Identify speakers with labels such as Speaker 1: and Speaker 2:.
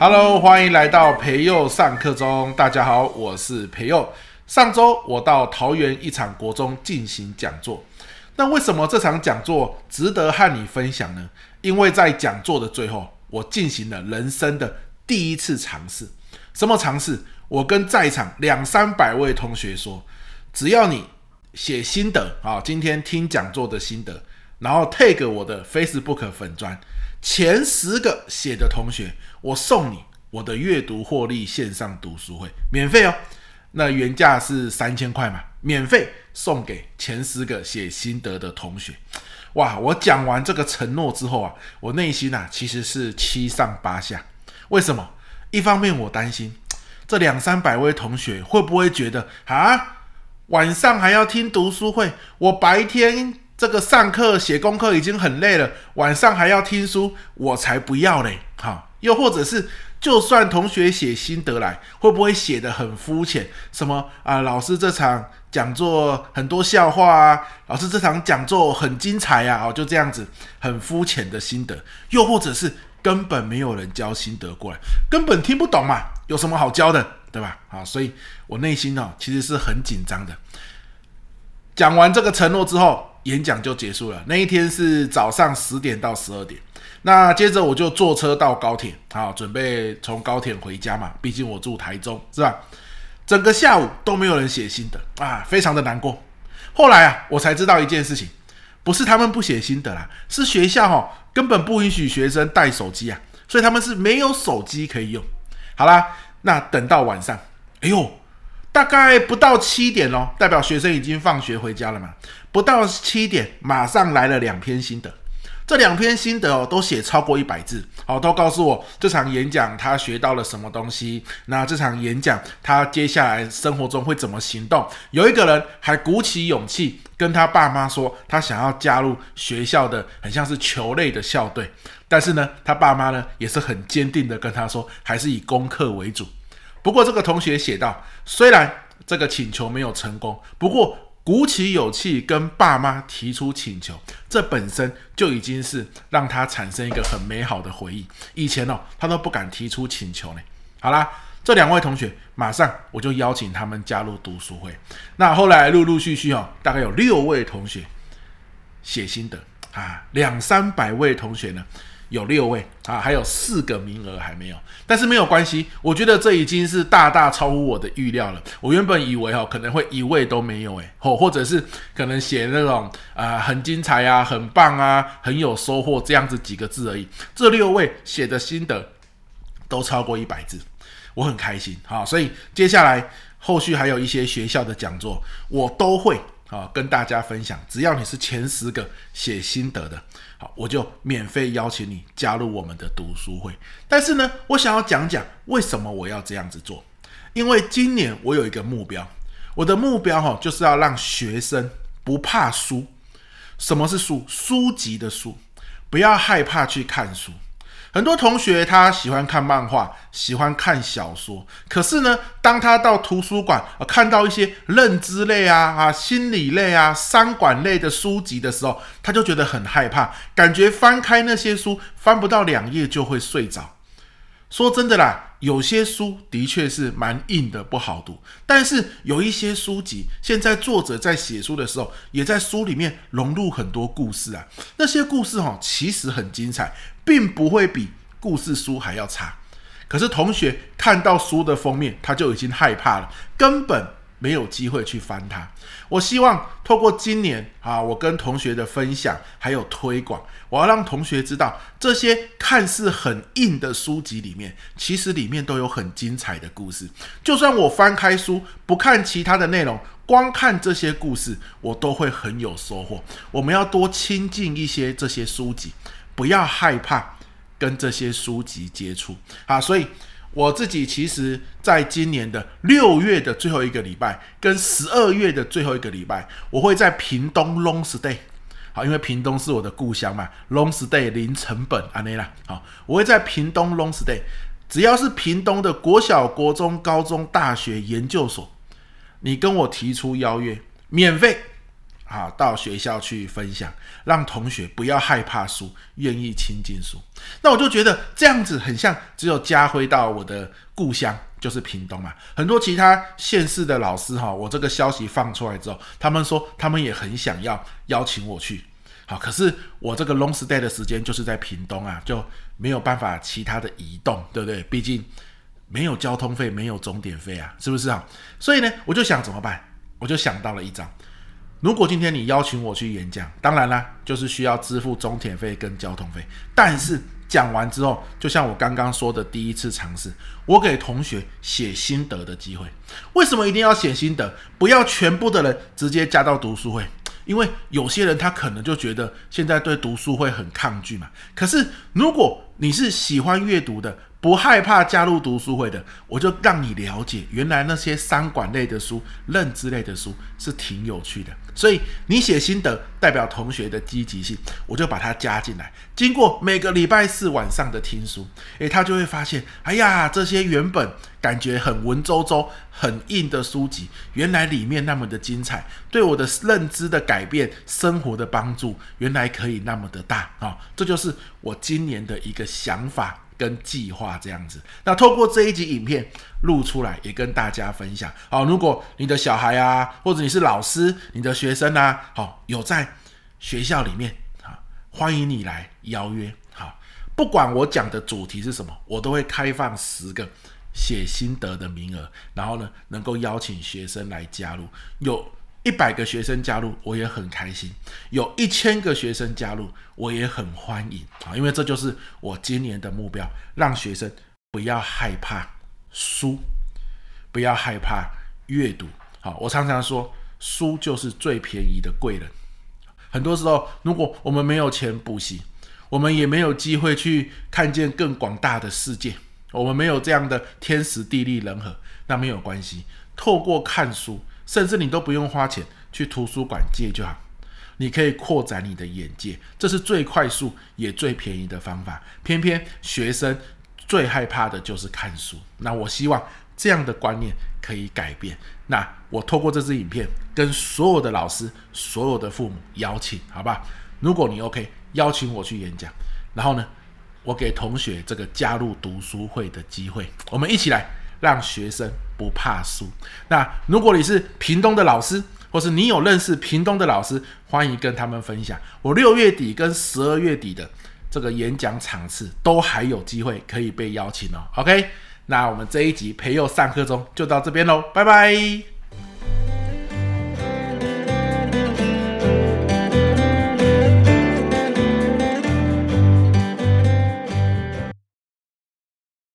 Speaker 1: Hello，欢迎来到培佑上课中。大家好，我是培佑。上周我到桃园一场国中进行讲座。那为什么这场讲座值得和你分享呢？因为在讲座的最后，我进行了人生的第一次尝试。什么尝试？我跟在场两三百位同学说，只要你写心得啊，今天听讲座的心得，然后 take 我的 Facebook 粉专。前十个写的同学，我送你我的阅读获利线上读书会，免费哦。那原价是三千块嘛，免费送给前十个写心得的同学。哇！我讲完这个承诺之后啊，我内心啊其实是七上八下。为什么？一方面我担心这两三百位同学会不会觉得啊，晚上还要听读书会，我白天。这个上课写功课已经很累了，晚上还要听书，我才不要嘞！好，又或者是，就算同学写心得来，会不会写得很肤浅？什么啊？老师这场讲座很多笑话啊，老师这场讲座很精彩啊！哦，就这样子，很肤浅的心得，又或者是根本没有人教心得过来，根本听不懂嘛，有什么好教的，对吧？啊，所以我内心哦，其实是很紧张的。讲完这个承诺之后。演讲就结束了。那一天是早上十点到十二点，那接着我就坐车到高铁，好，准备从高铁回家嘛。毕竟我住台中，是吧？整个下午都没有人写心得啊，非常的难过。后来啊，我才知道一件事情，不是他们不写心得啦，是学校哈根本不允许学生带手机啊，所以他们是没有手机可以用。好啦，那等到晚上，哎呦。大概不到七点哦，代表学生已经放学回家了嘛。不到七点，马上来了两篇心得。这两篇心得哦，都写超过一百字，好，都告诉我这场演讲他学到了什么东西。那这场演讲他接下来生活中会怎么行动？有一个人还鼓起勇气跟他爸妈说，他想要加入学校的很像是球类的校队。但是呢，他爸妈呢也是很坚定的跟他说，还是以功课为主。不过这个同学写道，虽然这个请求没有成功，不过鼓起勇气跟爸妈提出请求，这本身就已经是让他产生一个很美好的回忆。以前哦，他都不敢提出请求呢。好啦，这两位同学马上我就邀请他们加入读书会。那后来陆陆续续哦，大概有六位同学写心得啊，两三百位同学呢。有六位啊，还有四个名额还没有，但是没有关系，我觉得这已经是大大超乎我的预料了。我原本以为哦，可能会一位都没有诶，或或者是可能写那种啊、很精彩啊、很棒啊、很有收获这样子几个字而已。这六位写的心得都超过一百字，我很开心哈。所以接下来后续还有一些学校的讲座，我都会。好，跟大家分享，只要你是前十个写心得的，好，我就免费邀请你加入我们的读书会。但是呢，我想要讲讲为什么我要这样子做，因为今年我有一个目标，我的目标哈，就是要让学生不怕书。什么是书？书籍的书，不要害怕去看书。很多同学他喜欢看漫画，喜欢看小说，可是呢，当他到图书馆啊看到一些认知类啊、啊心理类啊、商管类的书籍的时候，他就觉得很害怕，感觉翻开那些书翻不到两页就会睡着。说真的啦，有些书的确是蛮硬的，不好读。但是有一些书籍，现在作者在写书的时候，也在书里面融入很多故事啊。那些故事哈，其实很精彩，并不会比故事书还要差。可是同学看到书的封面，他就已经害怕了，根本。没有机会去翻它。我希望透过今年啊，我跟同学的分享还有推广，我要让同学知道，这些看似很硬的书籍里面，其实里面都有很精彩的故事。就算我翻开书，不看其他的内容，光看这些故事，我都会很有收获。我们要多亲近一些这些书籍，不要害怕跟这些书籍接触啊。所以。我自己其实，在今年的六月的最后一个礼拜，跟十二月的最后一个礼拜，我会在屏东 long stay。好，因为屏东是我的故乡嘛，long stay 零成本，安内啦。好，我会在屏东 long stay，只要是屏东的国小、国中、高中、大学、研究所，你跟我提出邀约，免费啊，到学校去分享，让同学不要害怕书，愿意亲近书。那我就觉得这样子很像，只有家辉到我的故乡，就是屏东嘛。很多其他县市的老师哈，我这个消息放出来之后，他们说他们也很想要邀请我去。好，可是我这个 long stay 的时间就是在屏东啊，就没有办法其他的移动，对不对？毕竟没有交通费，没有终点费啊，是不是啊？所以呢，我就想怎么办？我就想到了一招。如果今天你邀请我去演讲，当然啦，就是需要支付中铁费跟交通费。但是讲完之后，就像我刚刚说的第一次尝试，我给同学写心得的机会。为什么一定要写心得？不要全部的人直接加到读书会，因为有些人他可能就觉得现在对读书会很抗拒嘛。可是如果你是喜欢阅读的，不害怕加入读书会的，我就让你了解，原来那些商管类的书、认知类的书是挺有趣的。所以你写心得代表同学的积极性，我就把它加进来。经过每个礼拜四晚上的听书，诶，他就会发现，哎呀，这些原本感觉很文绉绉、很硬的书籍，原来里面那么的精彩，对我的认知的改变、生活的帮助，原来可以那么的大啊！这就是我今年的一个想法。跟计划这样子，那透过这一集影片录出来，也跟大家分享。好，如果你的小孩啊，或者你是老师，你的学生啊，好，有在学校里面，好，欢迎你来邀约。好，不管我讲的主题是什么，我都会开放十个写心得的名额，然后呢，能够邀请学生来加入。有。一百个学生加入，我也很开心；有一千个学生加入，我也很欢迎啊！因为这就是我今年的目标，让学生不要害怕书，不要害怕阅读。好，我常常说，书就是最便宜的贵人。很多时候，如果我们没有钱补习，我们也没有机会去看见更广大的世界，我们没有这样的天时地利人和，那没有关系。透过看书。甚至你都不用花钱去图书馆借就好，你可以扩展你的眼界，这是最快速也最便宜的方法。偏偏学生最害怕的就是看书，那我希望这样的观念可以改变。那我透过这支影片跟所有的老师、所有的父母邀请，好吧？如果你 OK，邀请我去演讲，然后呢，我给同学这个加入读书会的机会，我们一起来让学生。不怕输。那如果你是屏东的老师，或是你有认识屏东的老师，欢迎跟他们分享。我六月底跟十二月底的这个演讲场次都还有机会可以被邀请哦。OK，那我们这一集培佑上课中就到这边喽，拜拜。